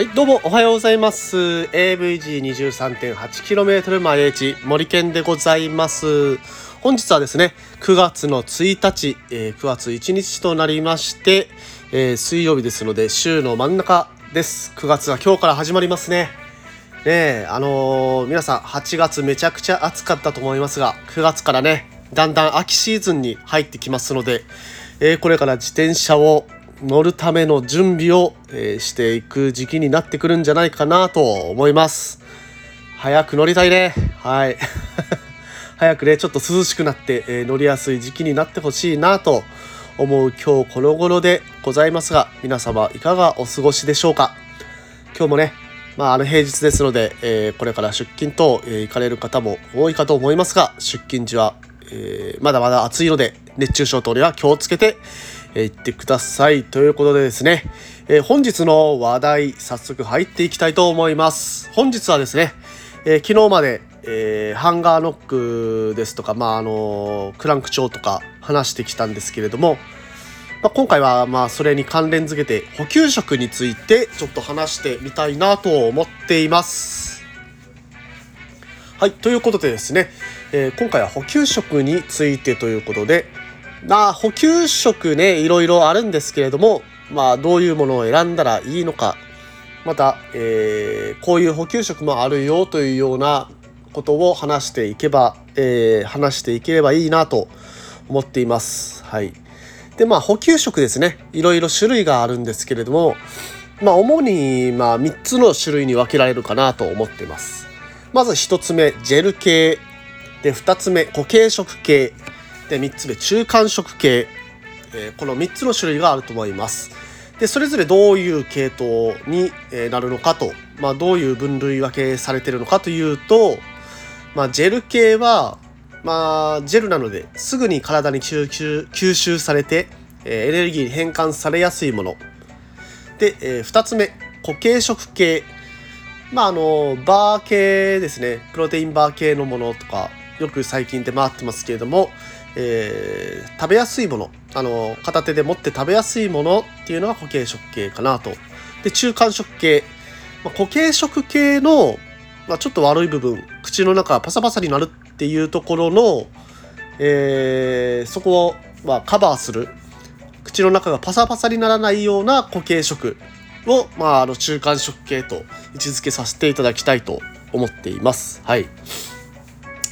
はい、どうもおはようございます。AVG23.8km 毎日森健でございます。本日はですね、9月の1日、えー9月1日となりまして、えー水曜日ですので、週の真ん中です。9月は今日から始まりますね。ねえ、あのー皆さん8月めちゃくちゃ暑かったと思いますが、9月からね、だんだん秋シーズンに入ってきますので、えーこれから自転車を乗るための準備を、えーしていく時期になってくるんじゃないかなと思います。早く乗りたいね。はい。早くね、ちょっと涼しくなって、えー乗りやすい時期になってほしいなと思う今日この頃でございますが、皆様いかがお過ごしでしょうか？今日もね、まあ、あの平日ですので、えーこれから出勤等、えー行かれる方も多いかと思いますが、出勤時は、えーまだまだ暑いので、熱中症等には気をつけて、え行ってください。ということでですね、えー本日の話題、早速入っていきたいと思います。本日はですね、えー昨日まで、えーハンガーノックですとか、まああのクランク調とか話してきたんですけれども、まあ、今回はまあそれに関連づけて補給食についてちょっと話してみたいなと思っています。はい、ということでですね、えー今回は補給食についてということで、まあ補給食ね、いろいろあるんですけれども、まあどういうものを選んだらいいのか、また、えーこういう補給食もあるよというようなことを話していけば、えー話していければいいなと思っています。はい。でまあ補給食ですね。いろいろ種類があるんですけれどもまあ主にまあ3つの種類に分けられるかなと思っています。まず1つ目ジェル系。で2つ目固形食系。で3つ目中間食系、えーこの3つの種類があると思いますでそれぞれどういう系統になるのかと、まあ、どういう分類分けされてるのかというと、まあ、ジェル系はまあ、ジェルなのですぐに体に吸収吸収されて、えーエネルギーに変換されやすいもの。で、え2つ目、固形食系。まあ、あの、バー系ですね。プロテインバー系のものとか、よく最近出回ってますけれども、えー食べやすいもの。あの、片手で持って食べやすいものっていうのが固形食系かなと。で、中間食系。まあ、固形食系の、まあ、ちょっと悪い部分、口の中がパサパサになるっていうところの、えーそこを、ま、カバーする口の中がパサパサにならないような固形食を、まあ、あの中間食系と位置づけさせていただきたいと思っています。はい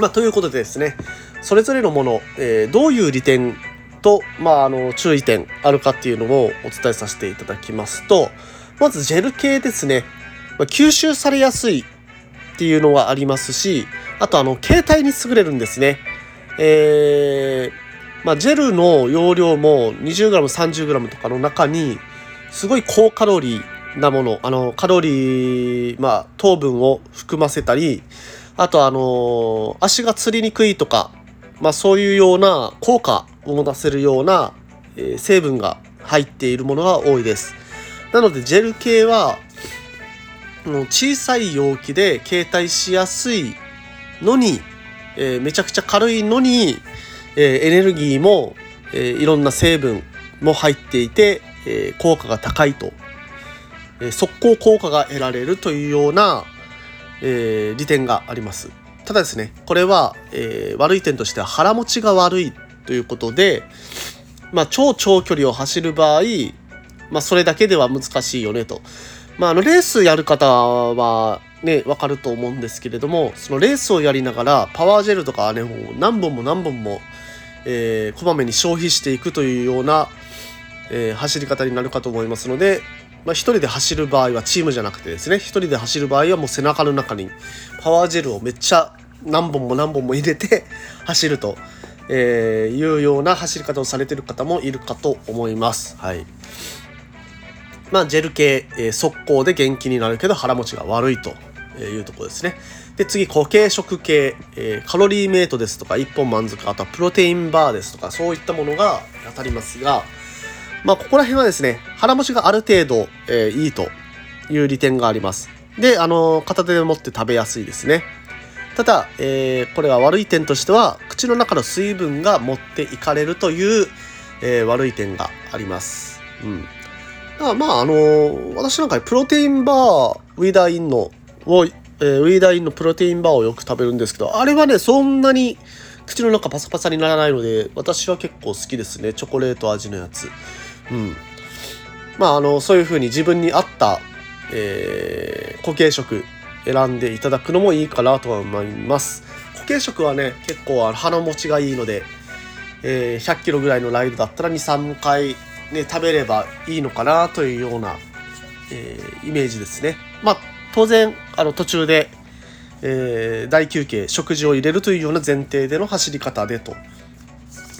まあ、ということでですねそれぞれのもの、えーどういう利点と、まあ、あの注意点あるかっていうのをお伝えさせていただきますとまずジェル系ですね、まあ、吸収されやすいっていうのがありますしあとあの携帯に優れるんですね。えーまあ、ジェルの容量も 20g30g とかの中にすごい高カロリーなものあのカロリー、まあ、糖分を含ませたりあとあの足がつりにくいとか、まあ、そういうような効果を持たせるような、えー成分が入っているものが多いです。なのでジェル系はもう小さい容器で携帯しやすいのに、えーめちゃくちゃ軽いのに、えーエネルギーも、えーいろんな成分も入っていて、えー効果が高いと、え速攻効果が得られるというような、えー利点がありますただですねこれは、えー悪い点としては腹持ちが悪いということで、まあ、超長距離を走る場合、まあ、それだけでは難しいよねと。まあ、あのレースやる方はね分かると思うんですけれどもそのレースをやりながらパワージェルとかはねもう何本も何本も、えーこまめに消費していくというような、えー走り方になるかと思いますので、まあ、一人で走る場合はチームじゃなくてですね一人で走る場合はもう背中の中にパワージェルをめっちゃ何本も何本も入れて走ると、えーいうような走り方をされている方もいるかと思います。はいまあ、ジェル系、えー速攻で元気になるけど腹持ちが悪いというところですね。で、次、固形食系、えーカロリーメイトですとか、一本満足、あとはプロテインバーですとか、そういったものが当たりますが、まあ、ここら辺はですね、腹持ちがある程度、えーいいという利点があります。で、あのー片手で持って食べやすいですね。ただ、えーこれは悪い点としては、口の中の水分が持っていかれるという、えー悪い点があります。うん。あまああの私なんかプロテインバーウィダーインのを、えー、ウィダーインのプロテインバーをよく食べるんですけどあれはねそんなに口の中パサパサにならないので私は結構好きですねチョコレート味のやつうん。まああのそういう風に自分に合った、えー、固形食選んでいただくのもいいかなとは思います。固形食はね結構鼻持ちがいいので、えー、100キロぐらいのライドだったら23回ね食べればいいのかなというような、えー、イメージですね。まあ当然あの途中でえー、大休憩食事を入れるというような前提での走り方でと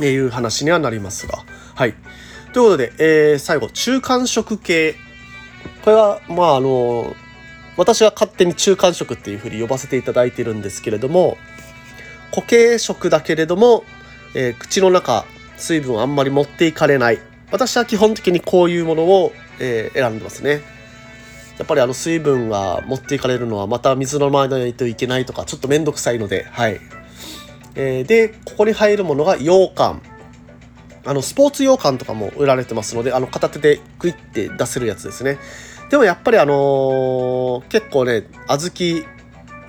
いう話にはなりますが。はい。ということで、えー、最後中間食系これはまああの私は勝手に中間食っていうふうに呼ばせていただいてるんですけれども固形食だけれども、えー、口の中水分あんまり持っていかれない私は基本的にこういうものを、えー、選んでますね。やっぱりあの水分が持っていかれるのはまた水飲まないといけないとかちょっと面倒くさいので、はい。えー、で、ここに入るものが羊羹。あの、スポーツ羊羹とかも売られてますので、あの、片手でクイッて出せるやつですね。でもやっぱりあのー、結構ね、小豆、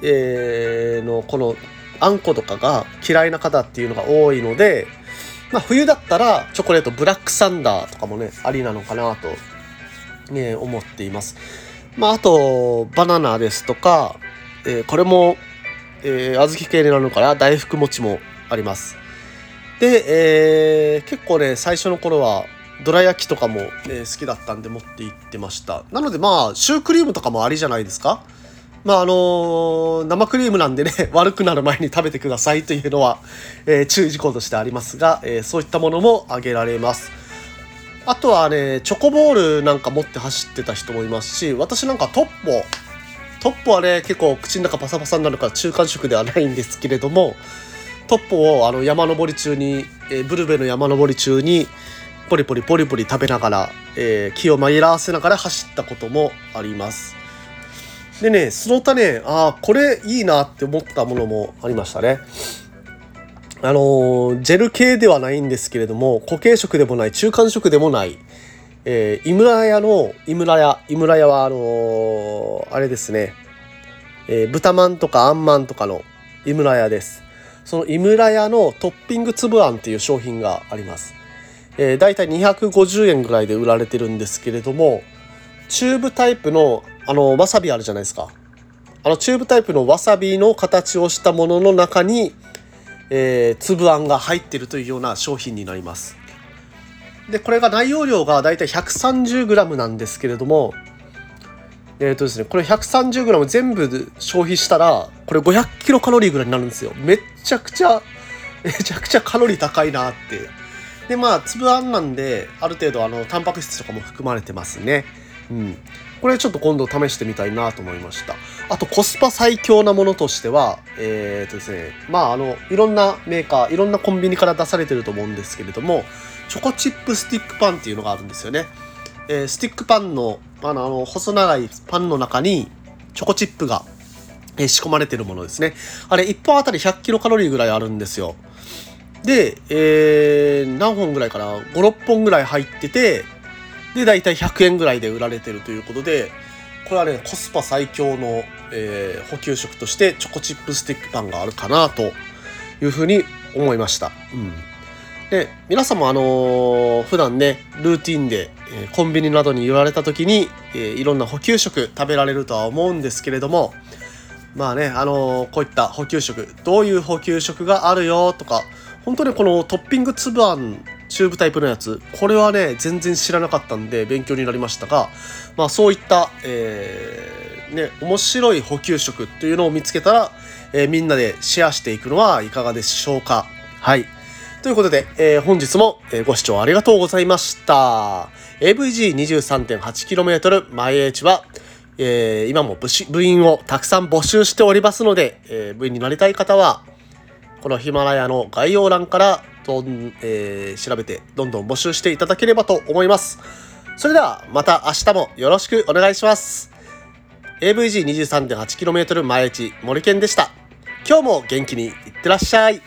えー、のこのあんことかが嫌いな方っていうのが多いので、まあ、冬だったらチョコレートブラックサンダーとかもね、ありなのかなと、ね、思っています。まあ、あと、バナナですとか、えー、これも、えー、小豆系なのかな大福餅もあります。で、えー、結構ね、最初の頃は、どら焼きとかも、ね、好きだったんで持って行ってました。なのでまあ、シュークリームとかもありじゃないですかまああのー、生クリームなんでね、悪くなる前に食べてくださいというのは、えー、注意事項としてありますが、えー、そういったものも挙げられます。あとはね、チョコボールなんか持って走ってた人もいますし、私なんかトッポ、トッポはね、結構口の中パサパサになるから中間食ではないんですけれども、トッポをあの山登り中に、えー、ブルベの山登り中に、ポリポリポリポリ食べながら、えー、気を紛らわせながら走ったこともあります。でね、その他ね、ああ、これいいなって思ったものもありましたね。あのー、ジェル系ではないんですけれども固形食でもない中間食でもない、えー、井村屋の井村屋井村屋はあのー、あれですね、えー、豚まんとかあんまんとかの井村屋ですその井村屋のトッピング粒あんっていう商品があります、えー、だいたい250円ぐらいで売られてるんですけれどもチューブタイプのあのわさびあるじゃないですかあのチューブタイプのわさびの形をしたものの中にえー、粒あんが入ってるというような商品になります。で、これが内容量がだいたい 130g なんですけれども、えっ、ー、とですね、これ 130g 全部消費したら、これ500キロカロリーぐらいになるんですよ。めっちゃくちゃ、めちゃくちゃカロリー高いなって。で、まあ、粒あんなんで、ある程度、あの、タンパク質とかも含まれてますね。うん。これちょっと今度試してみたいなと思いました。あとコスパ最強なものとしては、えー、とですね、まああの、いろんなメーカー、いろんなコンビニから出されてると思うんですけれども、チョコチップスティックパンっていうのがあるんですよね。えー、スティックパンの、あの、あの細長いパンの中にチョコチップが、え、仕込まれてるものですね。あれ、1本あたり100キロカロリーぐらいあるんですよ。で、えー、何本ぐらいかな ?5、6本ぐらい入ってて、で、大体100円ぐらいで売られてるということで、これはね、コスパ最強の、えー、補給食としてチョコチップスティックパンがあるかなというふうに思いました。うん。で、皆さんもあのー、普段ね、ルーティンで、え、コンビニなどに言われた時に、え、いろんな補給食食べられるとは思うんですけれども、まあね、あのー、こういった補給食、どういう補給食があるよとか、本当にこのトッピング粒あんチューブタイプのやつこれはね全然知らなかったんで勉強になりましたが、まあ、そういった、えー、ね、面白い補給食っていうのを見つけたら、えー、みんなでシェアしていくのはいかがでしょうか。はい。ということで、えー、本日もご視聴ありがとうございました AVG23.8km 前 H はえー、今も部員をたくさん募集しておりますので、えー、部員になりたい方は、このヒマラヤの概要欄からどん、えー、調べてどんどん募集していただければと思います。それではまた明日もよろしくお願いします。AVG23.8km 前地森健でした。今日も元気にいってらっしゃい。